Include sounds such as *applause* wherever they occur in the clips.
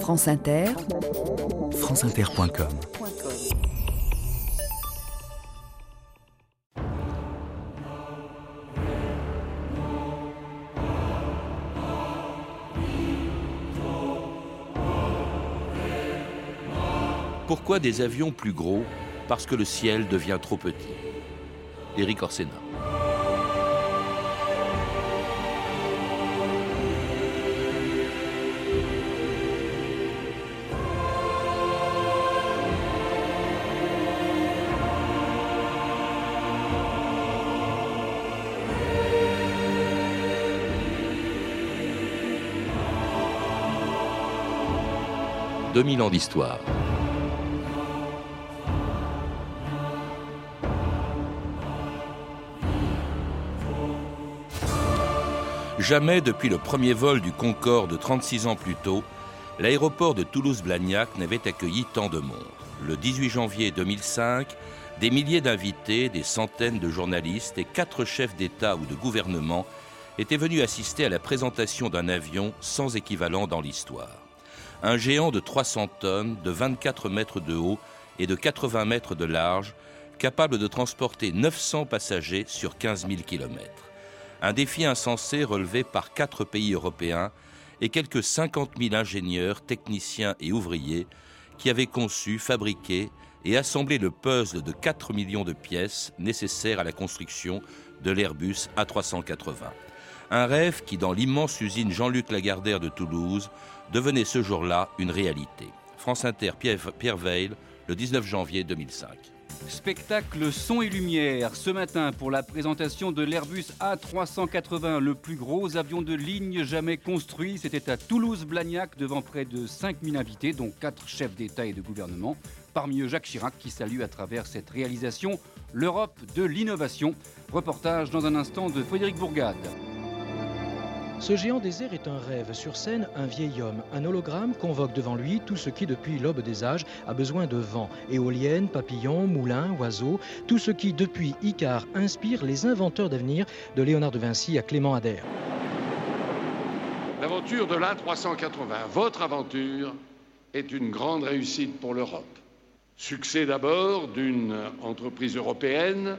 France Inter, franceinter.com Pourquoi des avions plus gros? Parce que le ciel devient trop petit. Éric Orsena. « 2000 ans d'histoire. Jamais depuis le premier vol du Concorde 36 ans plus tôt, l'aéroport de Toulouse-Blagnac n'avait accueilli tant de monde. Le 18 janvier 2005, des milliers d'invités, des centaines de journalistes et quatre chefs d'État ou de gouvernement étaient venus assister à la présentation d'un avion sans équivalent dans l'histoire. Un géant de 300 tonnes, de 24 mètres de haut et de 80 mètres de large, capable de transporter 900 passagers sur 15 000 kilomètres un défi insensé relevé par quatre pays européens et quelques 50 000 ingénieurs, techniciens et ouvriers qui avaient conçu, fabriqué et assemblé le puzzle de 4 millions de pièces nécessaires à la construction de l'Airbus A380. Un rêve qui, dans l'immense usine Jean-Luc Lagardère de Toulouse, devenait ce jour-là une réalité. France Inter, Pierre Veil, le 19 janvier 2005. Spectacle son et lumière ce matin pour la présentation de l'Airbus A380, le plus gros avion de ligne jamais construit. C'était à Toulouse-Blagnac devant près de 5000 invités, dont 4 chefs d'État et de gouvernement. Parmi eux Jacques Chirac qui salue à travers cette réalisation l'Europe de l'innovation. Reportage dans un instant de Frédéric Bourgade. Ce géant airs est un rêve. Sur scène, un vieil homme. Un hologramme convoque devant lui tout ce qui, depuis l'aube des âges, a besoin de vent. Éoliennes, papillons, moulins, oiseaux. Tout ce qui, depuis Icare, inspire les inventeurs d'avenir de Léonard de Vinci à Clément Adair. L'aventure de l'A380, votre aventure, est une grande réussite pour l'Europe. Succès d'abord d'une entreprise européenne,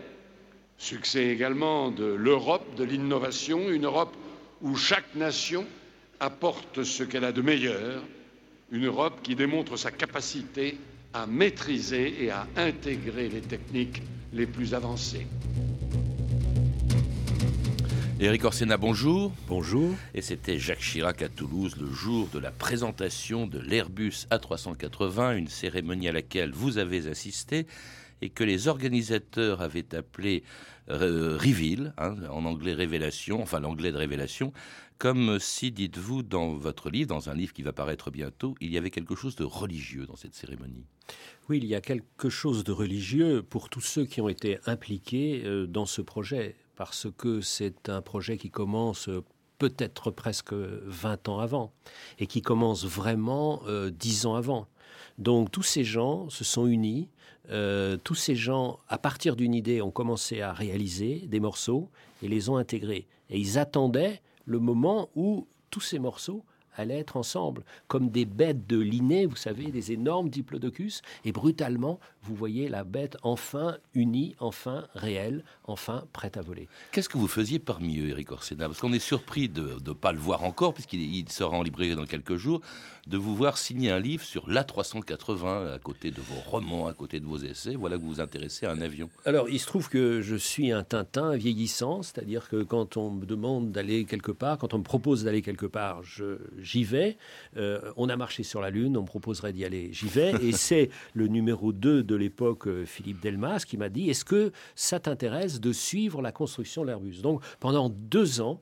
succès également de l'Europe, de l'innovation, une Europe où chaque nation apporte ce qu'elle a de meilleur, une Europe qui démontre sa capacité à maîtriser et à intégrer les techniques les plus avancées. Éric Orsena, bonjour. Bonjour. Et c'était Jacques Chirac à Toulouse le jour de la présentation de l'Airbus A380, une cérémonie à laquelle vous avez assisté et que les organisateurs avaient appelé euh, reveal, hein, en anglais révélation, enfin l'anglais de révélation, comme si, dites-vous, dans votre livre, dans un livre qui va paraître bientôt, il y avait quelque chose de religieux dans cette cérémonie. Oui, il y a quelque chose de religieux pour tous ceux qui ont été impliqués euh, dans ce projet, parce que c'est un projet qui commence euh, peut-être presque 20 ans avant, et qui commence vraiment euh, 10 ans avant. Donc tous ces gens se sont unis, euh, tous ces gens, à partir d'une idée, ont commencé à réaliser des morceaux et les ont intégrés. Et ils attendaient le moment où tous ces morceaux allaient être ensemble, comme des bêtes de Linné, vous savez, des énormes diplodocus, et brutalement, vous voyez la bête enfin unie, enfin réelle, enfin prête à voler. Qu'est-ce que vous faisiez parmi eux, Eric Orsena? Parce qu'on est surpris de ne pas le voir encore, puisqu'il sera en librairie dans quelques jours, de vous voir signer un livre sur l'A380 à côté de vos romans, à côté de vos essais. Voilà que vous vous intéressez à un avion. Alors, il se trouve que je suis un Tintin vieillissant, c'est-à-dire que quand on me demande d'aller quelque part, quand on me propose d'aller quelque part, j'y vais. Euh, on a marché sur la Lune, on me proposerait d'y aller, j'y vais. Et *laughs* c'est le numéro 2 de l'époque, euh, Philippe Delmas, qui m'a dit, est-ce que ça t'intéresse de suivre la construction de l'Airbus Donc, pendant deux ans,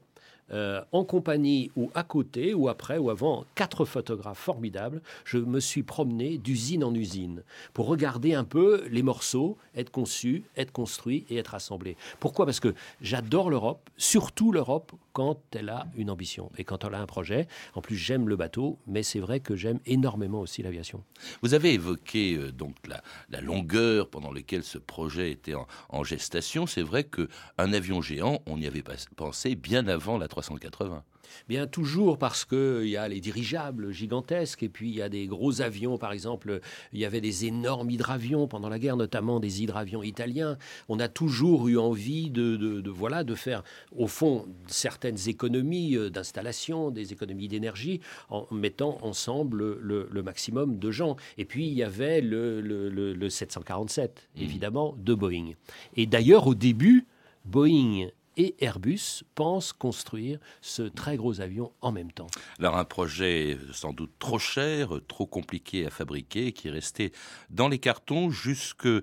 euh, en compagnie ou à côté ou après ou avant quatre photographes formidables, je me suis promené d'usine en usine pour regarder un peu les morceaux être conçus, être construits et être assemblés. Pourquoi? Parce que j'adore l'Europe, surtout l'Europe quand elle a une ambition et quand elle a un projet. En plus, j'aime le bateau, mais c'est vrai que j'aime énormément aussi l'aviation. Vous avez évoqué euh, donc la, longueur pendant laquelle ce projet était en, gestation. C'est vrai qu'un avion géant, on y avait pensé bien avant la A380. Bien toujours parce qu'il y a les dirigeables gigantesques et puis il y a des gros avions. Par exemple, il y avait des énormes hydravions pendant la guerre, notamment des hydravions italiens. On a toujours eu envie de, voilà, de faire, au fond, certaines économies euh, d'installation, des économies d'énergie, en mettant ensemble le, maximum de gens. Et puis il y avait le, le 747, mmh. évidemment, de Boeing. Et d'ailleurs, au début, Boeing et Airbus pensent construire ce très gros avion en même temps. Alors un projet sans doute trop cher, trop compliqué à fabriquer, qui est resté dans les cartons jusqu'au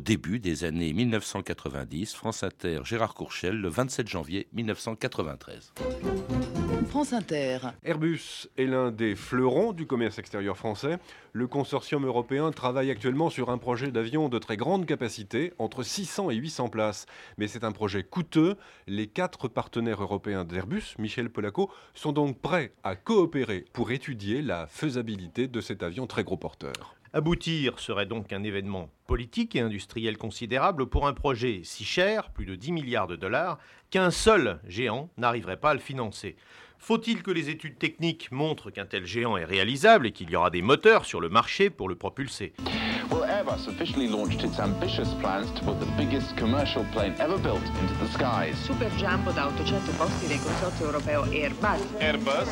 début des années 1990. France Inter, Gérard Courchel, le 27 janvier 1993. France Inter. Airbus est l'un des fleurons du commerce extérieur français. Le consortium européen travaille actuellement sur un projet d'avion de très grande capacité, entre 600 et 800 places. Mais c'est un projet coûteux. Les quatre partenaires européens d'Airbus, Michel Polaco, sont donc prêts à coopérer pour étudier la faisabilité de cet avion très gros porteur. Aboutir serait donc un événement politique et industriel considérable pour un projet si cher, plus de 10 milliards de dollars, qu'un seul géant n'arriverait pas à le financer. Faut-il que les études techniques montrent qu'un tel géant est réalisable et qu'il y aura des moteurs sur le marché pour le propulser? Well, Airbus officially launched its ambitious plans to put the biggest commercial plane ever built into the skies. Super Jumbo da 800 posti del consorzio europeo Airbus. Airbus,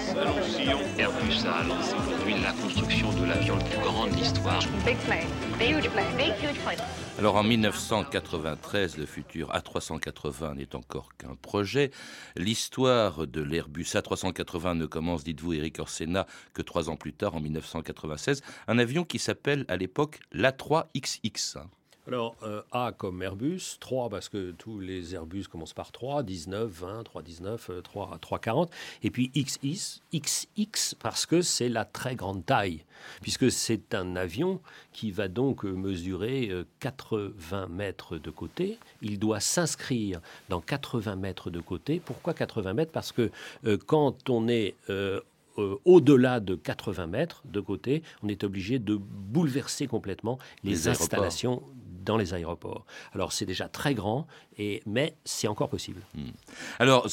Airbus a lancé aujourd'hui la construction de l'avion le plus grand de l'histoire. Big plane, Alors en 1993, le futur A380 n'est encore qu'un projet. L'histoire de l'Airbus A380 ne commence, dites-vous, Eric Orsena, que trois ans plus tard, en 1996. Un avion qui s'appelle à l'époque l'A3XX. Alors, euh, A comme Airbus, 3 parce que tous les Airbus commencent par 3, 19, 20, 319, 3, 340. Et puis XX, XX parce que c'est la très grande taille, puisque c'est un avion qui va donc mesurer 80 euh, mètres de côté. Il doit s'inscrire dans 80 mètres de côté. Pourquoi 80 mètres? Parce que euh, quand on est au-delà de 80 mètres de côté, on est obligé de bouleverser complètement les installations dans les aéroports. Alors c'est déjà très grand, et, mais c'est encore possible. Hmm. Alors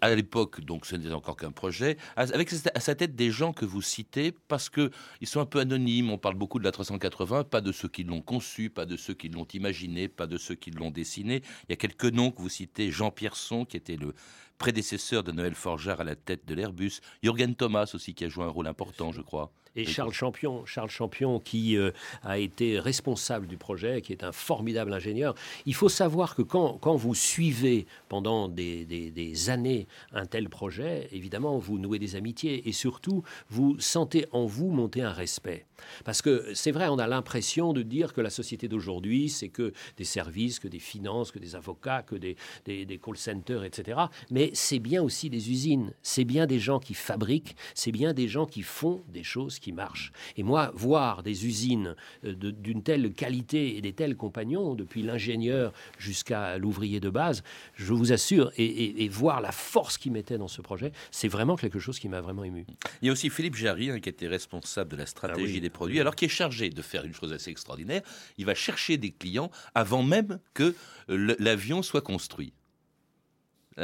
à, l'époque, donc ce n'est encore qu'un projet, avec à sa tête des gens que vous citez, parce qu'ils sont un peu anonymes, on parle beaucoup de la 380, pas de ceux qui l'ont conçu, pas de ceux qui l'ont imaginé, pas de ceux qui l'ont dessiné. Il y a quelques noms que vous citez, Jean Pierson, qui était le prédécesseur de Noël Forgeard à la tête de l'Airbus, Jürgen Thomas aussi, qui a joué un rôle important, je crois. Et Charles Champion, Charles Champion qui euh, a été responsable du projet, qui est un formidable ingénieur. Il faut savoir que quand, quand vous suivez pendant des, des, années un tel projet, évidemment, vous nouez des amitiés et surtout, vous sentez en vous monter un respect. Parce que c'est vrai, on a l'impression de dire que la société d'aujourd'hui, c'est que des services, que des finances, que des avocats, que des, des, des call centers, etc. Mais c'est bien aussi des usines, c'est bien des gens qui fabriquent, c'est bien des gens qui font des choses qui marche. Et moi, voir des usines euh, d'une telle qualité et des tels compagnons, depuis l'ingénieur jusqu'à l'ouvrier de base, je vous assure, et, voir la force qu'ils mettaient dans ce projet, c'est vraiment quelque chose qui m'a vraiment ému. Il y a aussi Philippe Jarry, hein, qui était responsable de la stratégie ah des produits, alors qui est chargé de faire une chose assez extraordinaire. Il va chercher des clients avant même que l'avion soit construit.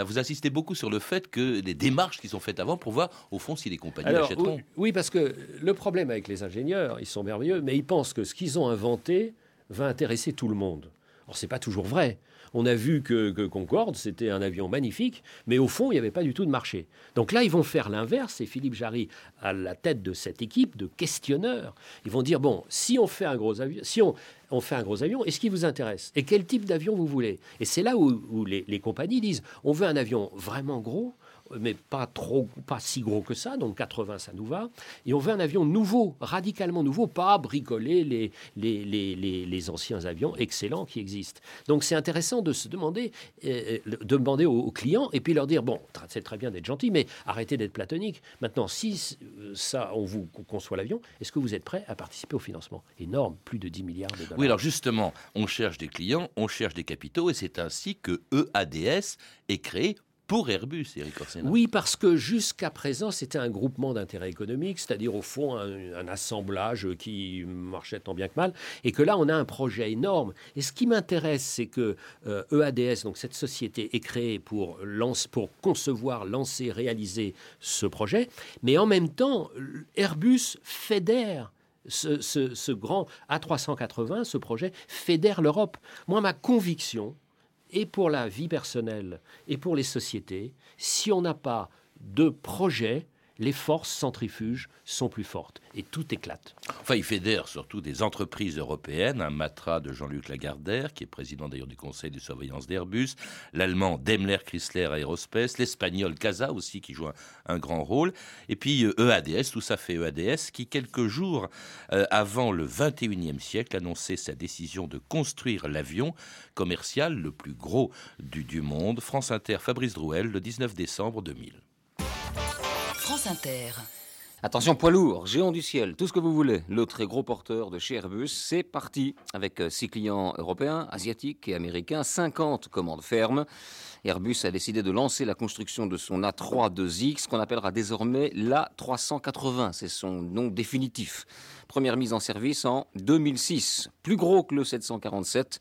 Vous insistez beaucoup sur le fait que les démarches qui sont faites avant pour voir, au fond, si les compagnies achèteront. Oui, parce que le problème avec les ingénieurs, ils sont merveilleux, mais ils pensent que ce qu'ils ont inventé va intéresser tout le monde. Alors, ce n'est pas toujours vrai. On a vu que, Concorde, c'était un avion magnifique, mais au fond, il n'y avait pas du tout de marché. Donc là, ils vont faire l'inverse, et Philippe Jarry à la tête de cette équipe de questionneurs. Ils vont dire, bon, si on fait un gros avion, si on, on fait un gros avion, est-ce qui vous intéresse Et quel type d'avion vous voulez Et c'est là où, les, compagnies disent, on veut un avion vraiment gros, mais pas trop, pas si gros que ça, donc 80 ça nous va. Et on veut un avion nouveau, radicalement nouveau, pas bricoler les, les, les, les, anciens avions excellents qui existent. Donc c'est intéressant de se demander, euh, de demander aux, clients et puis leur dire bon, c'est très bien d'être gentil, mais arrêtez d'être platonique. Maintenant, si euh, ça, on vous conçoit l'avion, est-ce que vous êtes prêt à participer au financement Énorme, plus de 10 milliards de dollars? Alors justement, on cherche des clients, on cherche des capitaux, et c'est ainsi que EADS est créé pour Airbus, Eric Orsena. Oui, parce que jusqu'à présent, c'était un groupement d'intérêts économiques, c'est-à-dire au fond un, assemblage qui marchait tant bien que mal, et que là, on a un projet énorme. Et ce qui m'intéresse, c'est que EADS, euh, e donc cette société, est créée pour, pour concevoir, lancer, réaliser ce projet, mais en même temps, Airbus fédère ce, ce, grand A380, ce projet, fédère l'Europe. Moi, ma conviction, et pour la vie personnelle et pour les sociétés, si on n'a pas de projet les forces centrifuges sont plus fortes et tout éclate. Enfin, il fédère surtout des entreprises européennes, un Matra de Jean-Luc Lagardère, qui est président d'ailleurs du conseil de surveillance d'Airbus, l'allemand Daimler Chrysler Aerospace, l'espagnol Casa aussi qui joue un, grand rôle, et puis EADS, euh, e tout ça fait EADS, qui quelques jours euh, avant le 21e siècle annonçait sa décision de construire l'avion commercial le plus gros du, du monde. France Inter, Fabrice Drouel, le 19 décembre 2000. France Inter. Attention, poids lourd, géant du ciel, tout ce que vous voulez. Le très gros porteur de chez Airbus, c'est parti. Avec euh, six clients européens, asiatiques et américains, 50 commandes fermes. Airbus a décidé de lancer la construction de son A32X, qu'on appellera désormais l'A380. C'est son nom définitif. Première mise en service en 2006. Plus gros que le 747.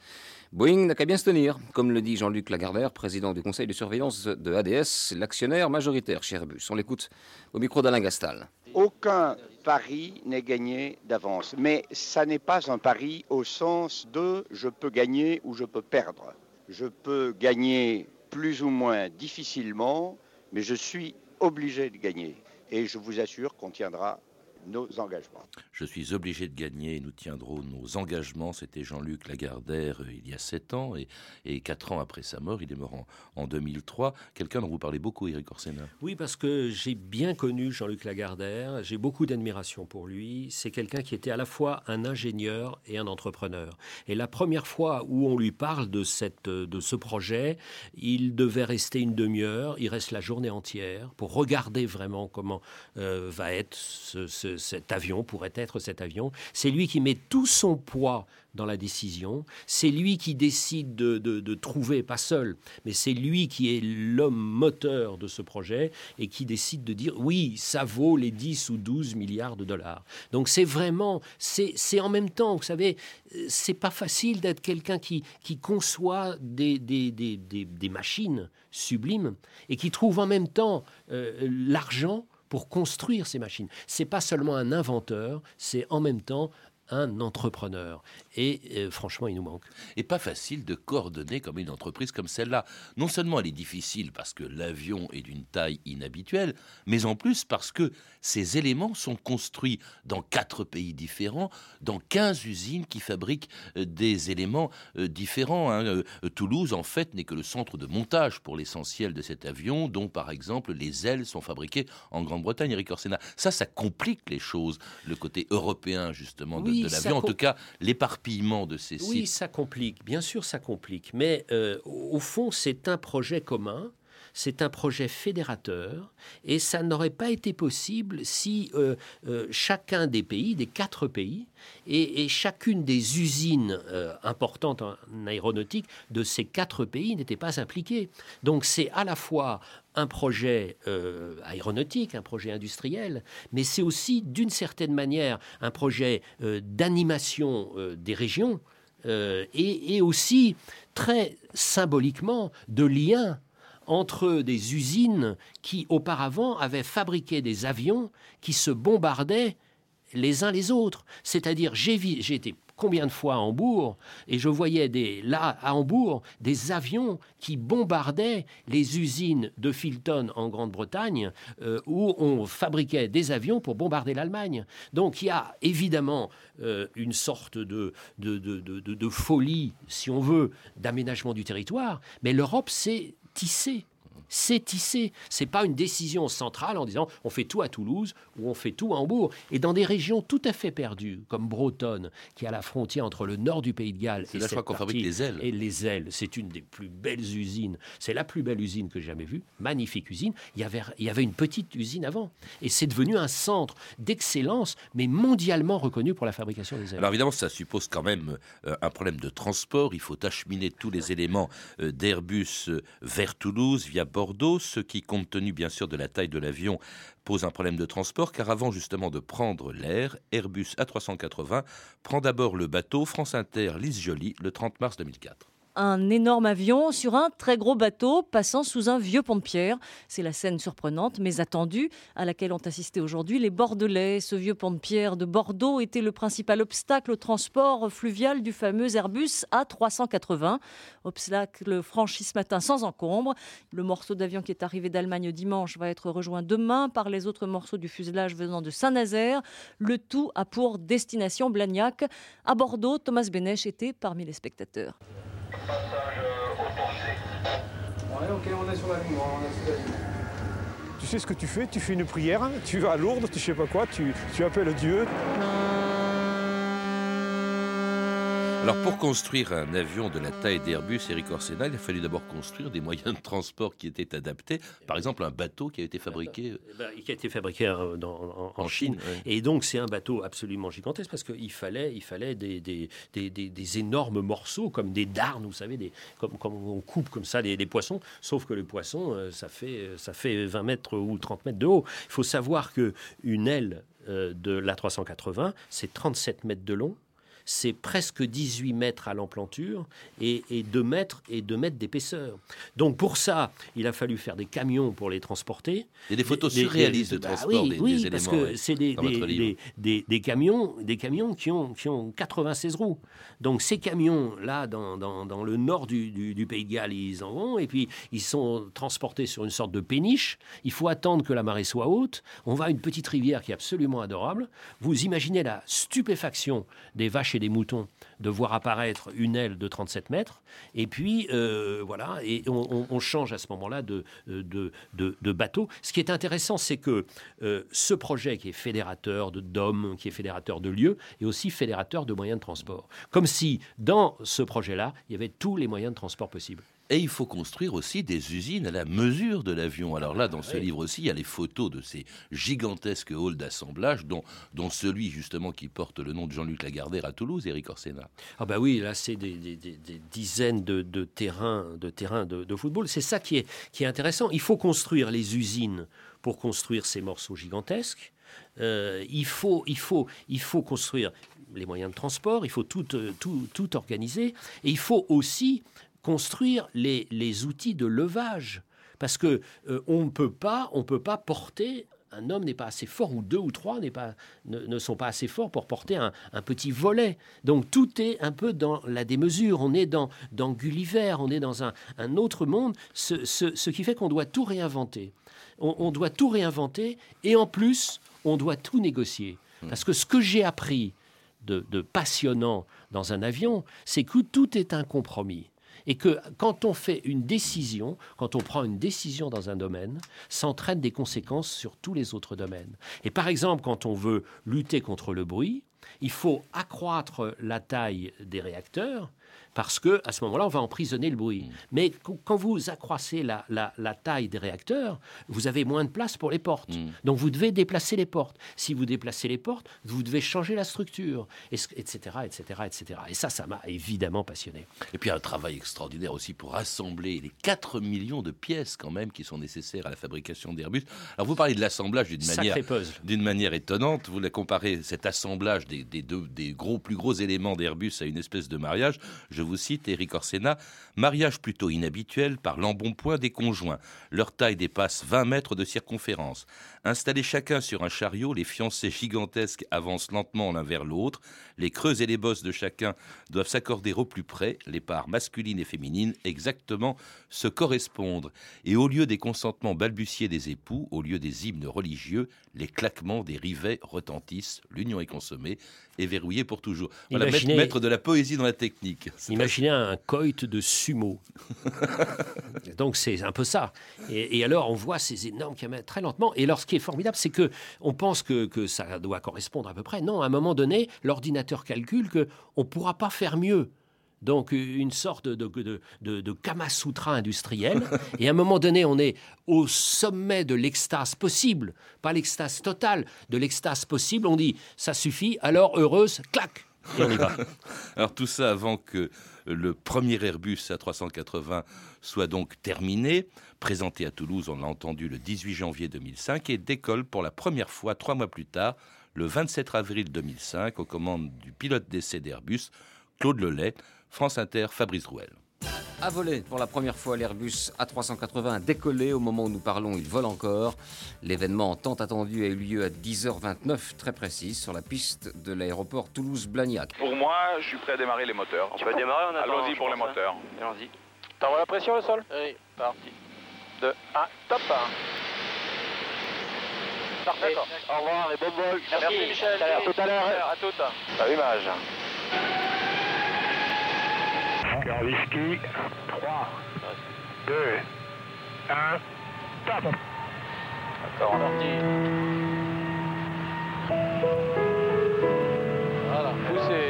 Boeing n'a qu'à bien se tenir, comme le dit Jean-Luc Lagardère, président du conseil de surveillance de ADS, l'actionnaire majoritaire chez Airbus. On l'écoute au micro d'Alain Gastal. Aucun pari n'est gagné d'avance, mais ça n'est pas un pari au sens de je peux gagner ou je peux perdre. Je peux gagner plus ou moins difficilement, mais je suis obligé de gagner. Et je vous assure qu'on tiendra nos engagements. Je suis obligé de gagner et nous tiendrons nos engagements. C'était Jean-Luc Lagardère euh, il y a sept ans et, et quatre ans après sa mort, il est mort en, 2003. Quelqu'un dont vous parlez beaucoup, Eric Orsena. Oui, parce que j'ai bien connu Jean-Luc Lagardère, j'ai beaucoup d'admiration pour lui. C'est quelqu'un qui était à la fois un ingénieur et un entrepreneur. Et la première fois où on lui parle de, cette, de ce projet, il devait rester une demi-heure, il reste la journée entière pour regarder vraiment comment euh, va être ce cet avion pourrait être cet avion. C'est lui qui met tout son poids dans la décision. C'est lui qui décide de, trouver, pas seul, mais c'est lui qui est l'homme moteur de ce projet et qui décide de dire oui, ça vaut les 10 ou 12 milliards de dollars. Donc c'est vraiment, c'est en même temps, vous savez, c'est pas facile d'être quelqu'un qui, qui conçoit des, des, des, des, machines sublimes et qui trouve en même temps euh, l'argent pour construire ces machines. C'est pas seulement un inventeur, c'est en même temps un entrepreneur. Et euh, franchement, il nous manque. Et pas facile de coordonner comme une entreprise comme celle-là. Non seulement elle est difficile parce que l'avion est d'une taille inhabituelle, mais en plus parce que ces éléments sont construits dans quatre pays différents, dans 15 usines qui fabriquent euh, des éléments euh, différents. Hein. Toulouse, en fait, n'est que le centre de montage pour l'essentiel de cet avion, dont par exemple les ailes sont fabriquées en Grande-Bretagne, Eric Orsena. Ça, ça complique les choses, le côté européen justement de, de l'avion, en tout cas l'éparpillement de ces sites. Oui, ça complique, bien sûr ça complique, mais euh, au fond c'est un projet commun c'est un projet fédérateur et ça n'aurait pas été possible si euh, euh, chacun des pays, des quatre pays, et, chacune des usines importantes en aéronautique de ces quatre pays n'était pas impliquée. Donc c'est à la fois un projet euh, aéronautique, un projet industriel, mais c'est aussi d'une certaine manière un projet euh, d'animation euh, des régions et, et, aussi très symboliquement de lien entre des usines qui auparavant avaient fabriqué des avions qui se bombardaient les uns les autres. C'est-à-dire, j'ai été combien de fois à Hambourg et je voyais des, là à Hambourg des avions qui bombardaient les usines de Filton en Grande-Bretagne euh, où on fabriquait des avions pour bombarder l'Allemagne. Donc il y a évidemment euh, une sorte de, de, de, de folie, si on veut, d'aménagement du territoire, mais l'Europe s'est tissée c'est tissé. C'est pas une décision centrale en disant on fait tout à Toulouse ou on fait tout à Hambourg. Et dans des régions tout à fait perdues, comme Bretonne, qui est à la frontière entre le nord du Pays de Galles et la qu'on fabrique les ailes. Et les ailes, c'est une des plus belles usines. C'est la plus belle usine que j'ai jamais vue. Magnifique usine. Il y avait, il y avait une petite usine avant. Et c'est devenu un centre d'excellence, mais mondialement reconnu pour la fabrication des ailes. Alors évidemment, ça suppose quand même euh, un problème de transport. Il faut acheminer tous les éléments euh, d'Airbus euh, vers Toulouse via Bordeaux Ce qui, compte tenu bien sûr de la taille de l'avion, pose un problème de transport, car avant justement de prendre l'air, Airbus A380 prend d'abord le bateau France Inter Lise Joly le 30 mars 2004 un énorme avion sur un très gros bateau passant sous un vieux pont de pierre. C'est la scène surprenante mais attendue à laquelle ont assisté aujourd'hui les Bordelais. Ce vieux pont de pierre de Bordeaux était le principal obstacle au transport fluvial du fameux Airbus A380. Obstacle franchi ce matin sans encombre. Le morceau d'avion qui est arrivé d'Allemagne dimanche va être rejoint demain par les autres morceaux du fuselage venant de Saint-Nazaire. Le tout a pour destination Blagnac. À Bordeaux, Thomas Benech était parmi les spectateurs. Ouais, ok, on est sur la ligne, on est sur la ligne. Tu sais ce que tu fais? Tu fais une prière, tu vas à Lourdes, tu sais pas quoi, tu, tu appelles Dieu. Alors pour construire un avion de la taille d'Airbus, Eric Orsena, il a fallu d'abord construire des moyens de transport qui étaient adaptés. Par exemple, un bateau qui a été fabriqué... Eh ben, qui a été fabriqué euh, en, Chine. Et donc c'est un bateau absolument gigantesque parce qu'il fallait, il fallait des, des, des, des, énormes morceaux comme des darnes, vous savez, des, comme, comme on coupe comme ça des, poissons. Sauf que le poisson, euh, ça fait, ça fait 20 mètres ou 30 mètres de haut. Il faut savoir qu'une aile euh, de l'A380, c'est 37 mètres de long c'est presque 18 mètres à l'emplanture et, et, 2 mètres et 2 mètres d'épaisseur. Donc pour ça, il a fallu faire des camions pour les transporter. Et des photos surréalistes de bah transport des, oui, des parce que c'est des, des, camions, des camions qui ont, qui ont 96 roues. Donc ces camions-là, dans, dans, dans, le nord du, du, Pays de Galles, ils en vont, et puis ils sont transportés sur une sorte de péniche. Il faut attendre que la marée soit haute. On va à une petite rivière qui est absolument adorable. Vous imaginez la stupéfaction des vaches des moutons de voir apparaître une aile de 37 mètres. Et puis, euh, voilà, et on, change à ce moment-là de, de, de, bateau. Ce qui est intéressant, c'est que euh, ce projet qui est fédérateur de d'hommes, qui est fédérateur de lieux, est aussi fédérateur de moyens de transport. Comme si, dans ce projet-là, il y avait tous les moyens de transport possibles. Et il faut construire aussi des usines à la mesure de l'avion. Alors là, dans Ah ce livre aussi, il y a les photos de ces gigantesques halls d'assemblage, dont, dont celui justement qui porte le nom de Jean-Luc Lagardère à Toulouse, Eric Orsena. Ah bah oui, là c'est des, dizaines de, terrains, de, terrains de, football. C'est ça qui est, qui est intéressant. Il faut construire les usines pour construire ces morceaux gigantesques. Euh, il, faut, il, faut, il faut construire les moyens de transport, il faut tout, tout, tout organiser, et il faut aussi construire les, les outils de levage. Parce que euh, on ne peut pas, on peut pas porter un homme n'est pas assez fort, ou deux ou trois pas, ne, sont pas assez forts pour porter un, petit volet. Donc tout est un peu dans la démesure. On est dans, dans Gulliver, on est dans un, un autre monde, ce, ce, qui fait qu'on doit tout réinventer. On, doit tout réinventer et en plus, on doit tout négocier. Parce que ce que j'ai appris de, de passionnant dans un avion, c'est que tout est un compromis et que quand on fait une décision, quand on prend une décision dans un domaine, ça entraîne des conséquences sur tous les autres domaines. Et par exemple, quand on veut lutter contre le bruit, il faut accroître la taille des réacteurs parce que à ce moment-là, on va emprisonner le bruit. Mais quand vous accroissez la, taille des réacteurs, vous avez moins de place pour les portes. Mm. Donc vous devez déplacer les portes. Si vous déplacez les portes, vous devez changer la structure, etc., etc., etc. Et ça, ça m'a évidemment passionné. Et puis un travail extraordinaire aussi pour assembler les 4 millions de pièces quand même qui sont nécessaires à la fabrication d'Airbus. Alors vous parlez de l'assemblage d'une manière, d'une manière étonnante. Vous la comparez cet assemblage des, deux, des gros plus gros éléments d'Airbus à une espèce de mariage. Je vous cite Eric Orsena, mariage plutôt inhabituel par l'embonpoint des conjoints. Leur taille dépasse 20 mètres de circonférence. Installés chacun sur un chariot, les fiancés gigantesques avancent lentement l'un vers l'autre. Les creux et les bosses de chacun doivent s'accorder au plus près, les parts masculines et féminines exactement se correspondre. Et au lieu des consentements balbutiés des époux, au lieu des hymnes religieux, les claquements des rivets retentissent, l'union est consommée et verrouillée pour toujours. Voilà, mettre, de la poésie dans la technique. Imaginez un coït de sumo. *laughs* Donc c'est un peu ça. Et, alors on voit ces énormes caméras très lentement. Et alors ce qui est formidable, c'est que on pense que, que, ça doit correspondre à peu près. Non, à un moment donné, l'ordinateur calcule que on pourra pas faire mieux. Donc une sorte de, de, de, de Kamasutra industriel. *laughs* Et à un moment donné, on est au sommet de l'extase possible, pas l'extase totale, de l'extase possible. On dit, ça suffit, alors heureuse, clac, *laughs* Alors tout ça avant que le premier Airbus A380 soit donc terminé, présenté à Toulouse, on l'a entendu le 18 janvier 2005, et décolle pour la première fois trois mois plus tard, le 27 avril 2005, aux commandes du pilote d'essai d'Airbus, Claude Lelay, France Inter, Fabrice Rouel. A volé pour la première fois l'Airbus A380 a décollé. Au moment où nous parlons, il vole encore. L'événement tant attendu a eu lieu à 10h29, très précis, sur la piste de l'aéroport Toulouse-Blagnac. Pour moi, je suis prêt à démarrer les moteurs. Tu vas démarrer, on attend. Allons-y pour les moteurs. Allons-y. T'envoies la pression, le sol? Oui, parti. 2, 1, top Parfait. Au revoir et bon vol. Merci, Michel. À tout à l'heure. À toute. À l'image. Whisky, 3, 2, 1, top D'accord, on parti. Voilà, poussez.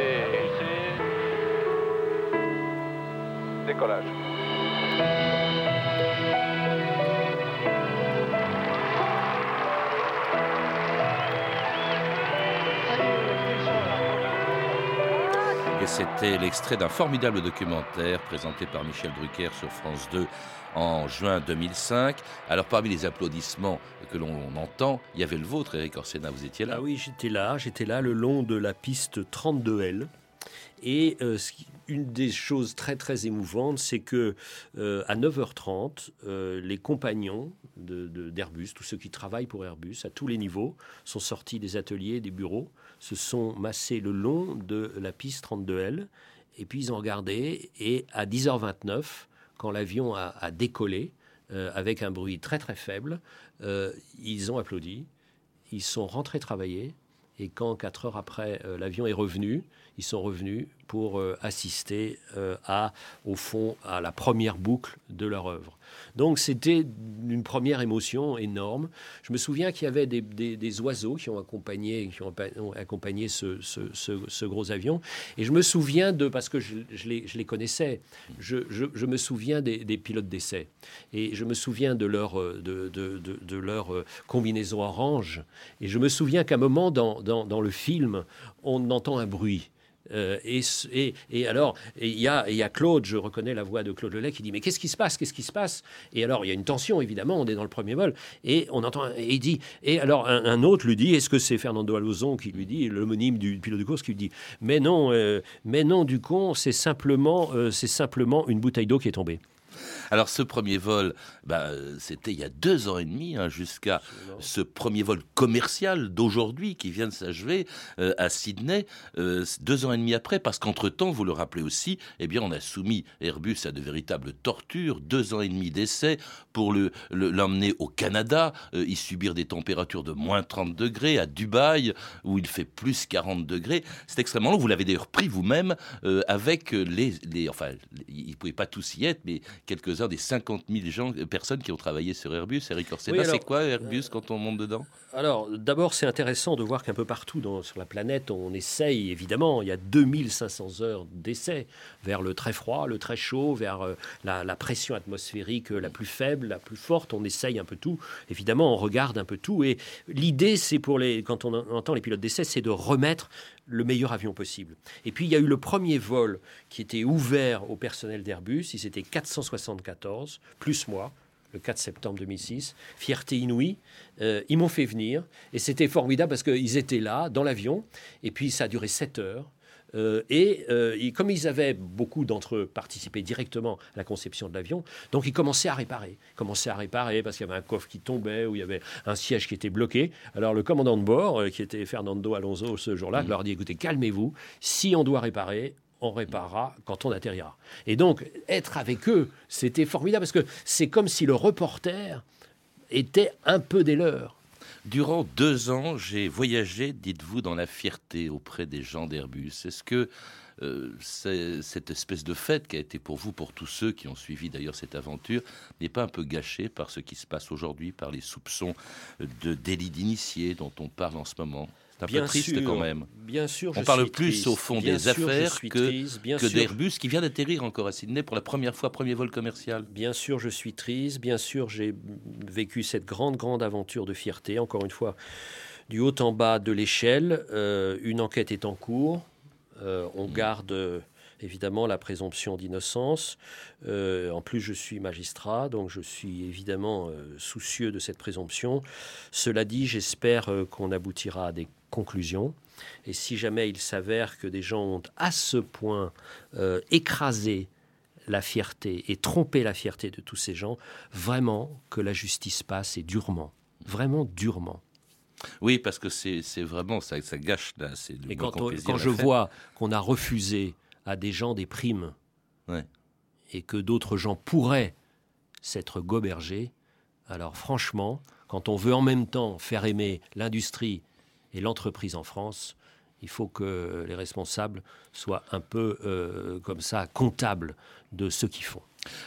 Décollage. C'était l'extrait d'un formidable documentaire présenté par Michel Drucker sur France 2 en juin 2005. Alors parmi les applaudissements que l'on entend, il y avait le vôtre, Eric Orsena, vous étiez là Ah oui, j'étais là, j'étais là le long de la piste 32L. Et euh, une des choses très très émouvantes, c'est que euh, à 9h30, euh, les compagnons d'Airbus, tous ceux qui travaillent pour Airbus à tous les niveaux, sont sortis des ateliers, des bureaux, se sont massés le long de la piste 32L, et puis ils ont regardé, et à 10h29, quand l'avion a, a décollé, avec un bruit très très faible, ils ont applaudi, ils sont rentrés travailler, et quand, quatre heures après, euh, l'avion est revenu, ils sont revenus pour euh, assister euh, à, au fond, à la première boucle de leur œuvre. Donc c'était une première émotion énorme. Je me souviens qu'il y avait des, oiseaux qui ont accompagné, qui ont accompagné ce, gros avion. Et je me souviens de, parce que je, les, connaissais, je, me souviens des, pilotes d'essai. Et je me souviens de leur, euh, de, leur euh, combinaison orange. Et je me souviens qu'à un moment dans- dans le film, on entend un bruit. Euh, et, et- et alors, il y, y a Claude, je reconnais la voix de Claude Lelay, qui dit Mais qu'est-ce qui se passe? Qu'est-ce qui se passe? Et alors, il y a une tension, évidemment, on est dans le premier vol. Et on entend, et il dit Et alors, un, autre lui dit Est-ce que c'est Fernando Alonso qui lui dit, l'homonyme du pilote de course, qui lui dit Mais non, euh, mais non, du con, c'est simplement, euh, c'est simplement une bouteille d'eau qui est tombée. Alors ce premier vol, bah, c'était il y a deux ans et demi, hein, jusqu'à ce premier vol commercial d'aujourd'hui qui vient de s'achever euh, à Sydney, euh, deux ans et demi après, parce qu'entre-temps, vous le rappelez aussi, eh bien, on a soumis Airbus à de véritables tortures, deux ans et demi d'essai pour le- le- l'emmener au Canada, euh, y subir des températures de moins 30 degrés, à Dubaï, où il fait plus 40 degrés. C'est extrêmement long. Vous l'avez d'ailleurs pris vous-même avec les, les... Enfin, ils ne pouvaient pas tous y être, mais quelques-uns des 50 000 gens, euh, personnes qui ont travaillé sur Airbus. Eric Orsena, Oui, c'est quoi Airbus quand on monte dedans? Alors, d'abord, c'est intéressant de voir qu'un peu partout dans- sur la planète, on essaye, évidemment, il y a 2500 heures d'essai vers le très froid, le très chaud, vers euh, la, la pression atmosphérique euh, la plus faible, la plus forte. On essaye un peu tout. Évidemment, on regarde un peu tout. Et l'idée, c'est pour les, quand on entend les pilotes d'essai, c'est de remettre le meilleur avion possible. Et puis, il y a eu le premier vol qui était ouvert au personnel d'Airbus. Ils étaient 474, plus moi le 4 septembre 2006. Fierté inouïe. Euh, ils m'ont fait venir et c'était formidable parce qu'ils étaient là dans l'avion et puis ça a duré 7 heures. Euh, et euh, ils- comme ils avaient beaucoup d'entre eux participé directement à la conception de l'avion, donc ils commençaient à réparer. Ils commençaient à réparer parce qu'il y avait un coffre qui tombait ou il y avait un siège qui était bloqué. Alors le commandant de bord, euh, qui était Fernando Alonso ce jour-là, leur dit écoutez, calmez-vous. Si on doit réparer, on réparera quand on atterrira. Et donc, être avec eux, c'était formidable parce que c'est comme si le reporter était un peu des leurs. Durant deux ans, j'ai voyagé, dites-vous, dans la fierté auprès des gens d'Airbus. Est-ce que euh, cette espèce de fête qui a été pour vous, pour tous ceux qui ont suivi d'ailleurs cette aventure, n'est pas un peu gâchée par ce qui se passe aujourd'hui, par les soupçons de délit d'initié dont on parle en ce moment? C'est un Bien peu triste sûr, quand même. bien sûr, On je parle suis plus triste. au fond Bien des sûr, affaires que, triste, que d'Airbus qui vient d'atterrir encore à Sydney pour la première fois, premier vol commercial. Bien sûr, je suis triste. Bien sûr, j'ai vécu cette grande, grande aventure de fierté. Encore une fois, du haut en bas de l'échelle, euh, une enquête est en cours. Euh, on garde euh, évidemment la présomption d'innocence. Euh, en plus, je suis magistrat, donc je suis évidemment euh, soucieux de cette présomption. Cela dit, j'espère euh, qu'on aboutira à des conclusions. Et si jamais il s'avère que des gens ont à ce point écrasé la fierté et trompé la fierté de tous ces gens, vraiment que la justice passe et durement, vraiment durement. Oui, parce que c'est vraiment, ça, ça gâche là. c'est le Et quand, on- quand je vois qu'on a refusé à des gens des primes Ouais. et que d'autres gens pourraient s'être gobergés, alors franchement, quand on veut en même temps faire aimer l'industrie et l'entreprise en France, il faut que les responsables soient un peu euh, comme ça comptables de ce qu'ils font.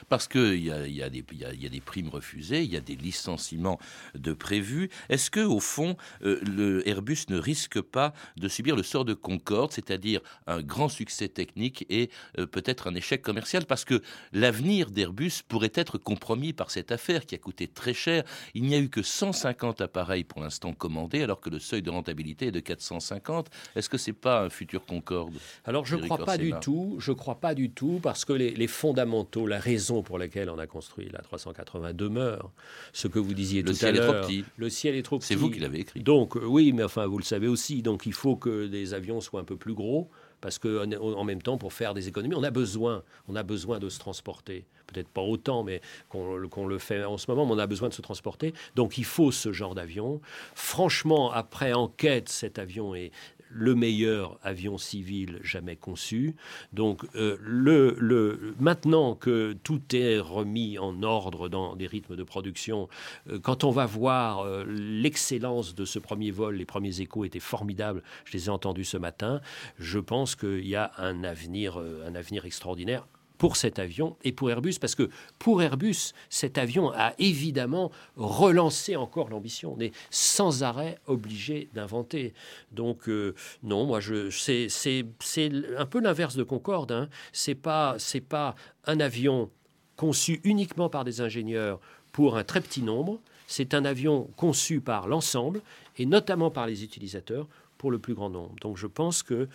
Parce qu'il y y, a des- il y a- il y a des primes refusées, il y a des licenciements de prévus. Est-ce que, au fond, euh, le Airbus ne risque pas de subir le sort de Concorde, c'est-à-dire un grand succès technique et euh, peut-être un échec commercial? Parce que l'avenir d'Airbus pourrait être compromis par cette affaire qui a coûté très cher. Il n'y a eu que 150 appareils pour l'instant commandés, alors que le seuil de rentabilité est de 450. Est-ce que c'est pas un futur Concorde Alors je ne crois pas du tout, je crois pas du tout, parce que les, les fondamentaux, la raison pour laquelle on a construit la 380 demeure. Ce que vous disiez Le tout ciel à est trop l'heure, petit. le ciel est trop petit. C'est vous qui l'avez écrit. Donc euh, oui, mais enfin vous le savez aussi, donc il faut que des avions soient un peu plus gros. Parce que en- même temps, pour faire des économies, on a besoin, on a besoin de se transporter. Peut-être pas autant, mais qu'on le- qu'on le fait en ce moment, mais on a besoin de se transporter. Donc il faut ce genre d'avion. Franchement, après enquête, cet avion est le meilleur avion civil jamais conçu. Donc euh, le, le- maintenant que tout est remis en ordre dans des rythmes de production, euh, quand on va voir euh, l'excellence de ce premier vol, les premiers échos étaient formidables, je les ai entendus ce matin, je pense qu'il y a un avenir, un avenir extraordinaire pour cet avion et pour Airbus, parce que pour Airbus, cet avion a évidemment relancé encore l'ambition. On est sans arrêt obligé d'inventer. Donc euh, non, moi je c'est c'est un peu l'inverse de Concorde. Hein. C'est c'est pas un avion conçu uniquement par des ingénieurs pour un très petit nombre. C'est un avion conçu par l'ensemble et notamment par les utilisateurs pour le plus grand nombre. Donc je pense qu'il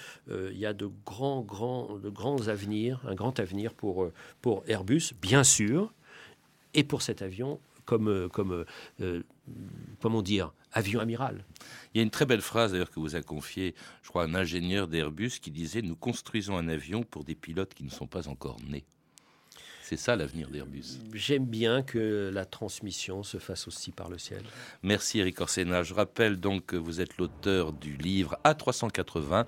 y a de grands, grands, de grands avenirs, un grand avenir pour, euh, pour Airbus, bien sûr, et pour cet avion comme, euh, comme euh, euh, comment dire, avion amiral. Il y a une très belle phrase d'ailleurs que vous a confiée, je crois, un ingénieur d'Airbus qui disait Nous construisons un avion pour des pilotes qui ne sont pas encore nés. C'est ça l'avenir d'Airbus. J'aime bien que la transmission se fasse aussi par le ciel. Merci Eric Orsena. Je rappelle donc que vous êtes l'auteur du livre A380,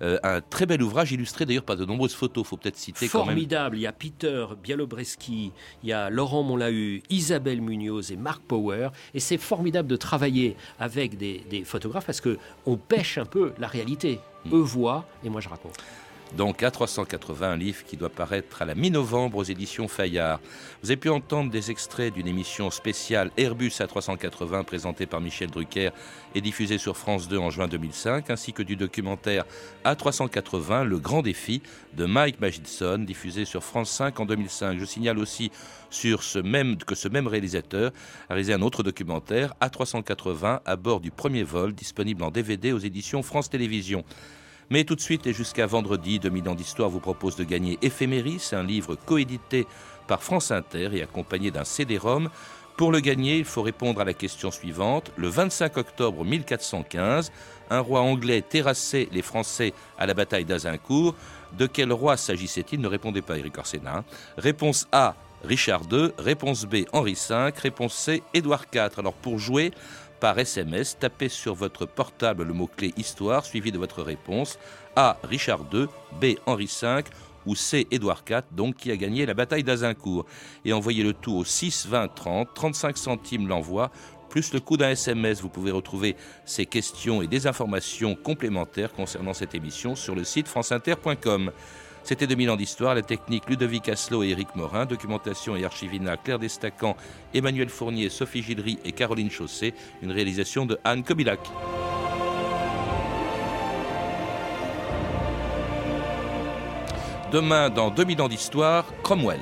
euh, un très bel ouvrage illustré d'ailleurs par de nombreuses photos. Il faut peut-être citer quand même. Formidable. Il y a Peter Bialobreski, il y a Laurent Monlahu, Isabelle Munoz et Marc Power. Et c'est formidable de travailler avec des, des photographes parce qu'on pêche un peu la réalité. Hmm. Eux voient et moi je raconte. Donc A380, un livre qui doit paraître à la mi-novembre aux éditions Fayard. Vous avez pu entendre des extraits d'une émission spéciale Airbus A380 présentée par Michel Drucker et diffusée sur France 2 en juin 2005, ainsi que du documentaire A380, Le Grand Défi de Mike Magidson, diffusé sur France 5 en 2005. Je signale aussi sur ce même, que ce même réalisateur a réalisé un autre documentaire, A380, à bord du premier vol, disponible en DVD aux éditions France Télévisions. Mais tout de suite et jusqu'à vendredi, 2000 ans d'histoire vous propose de gagner Éphéméris, un livre coédité par France Inter et accompagné d'un CD-ROM. Pour le gagner, il faut répondre à la question suivante. Le 25 octobre 1415, un roi anglais terrassait les Français à la bataille d'Azincourt. De quel roi s'agissait-il Ne répondez pas, Eric Orsena. Réponse A, Richard II. Réponse B, Henri V. Réponse C, Édouard IV. Alors pour jouer, par SMS, tapez sur votre portable le mot-clé Histoire suivi de votre réponse A. Richard II, B. Henri V ou C. Édouard IV, donc qui a gagné la bataille d'Azincourt. Et envoyez le tout au 6 20 30, 35 centimes l'envoi, plus le coût d'un SMS. Vous pouvez retrouver ces questions et des informations complémentaires concernant cette émission sur le site franceinter.com. C'était 2000 ans d'histoire, la technique Ludovic Asselot et Éric Morin, documentation et archivina Claire Destacan, Emmanuel Fournier, Sophie Gildery et Caroline Chaussé, une réalisation de Anne Kobilac. Demain, dans 2000 ans d'histoire, Cromwell.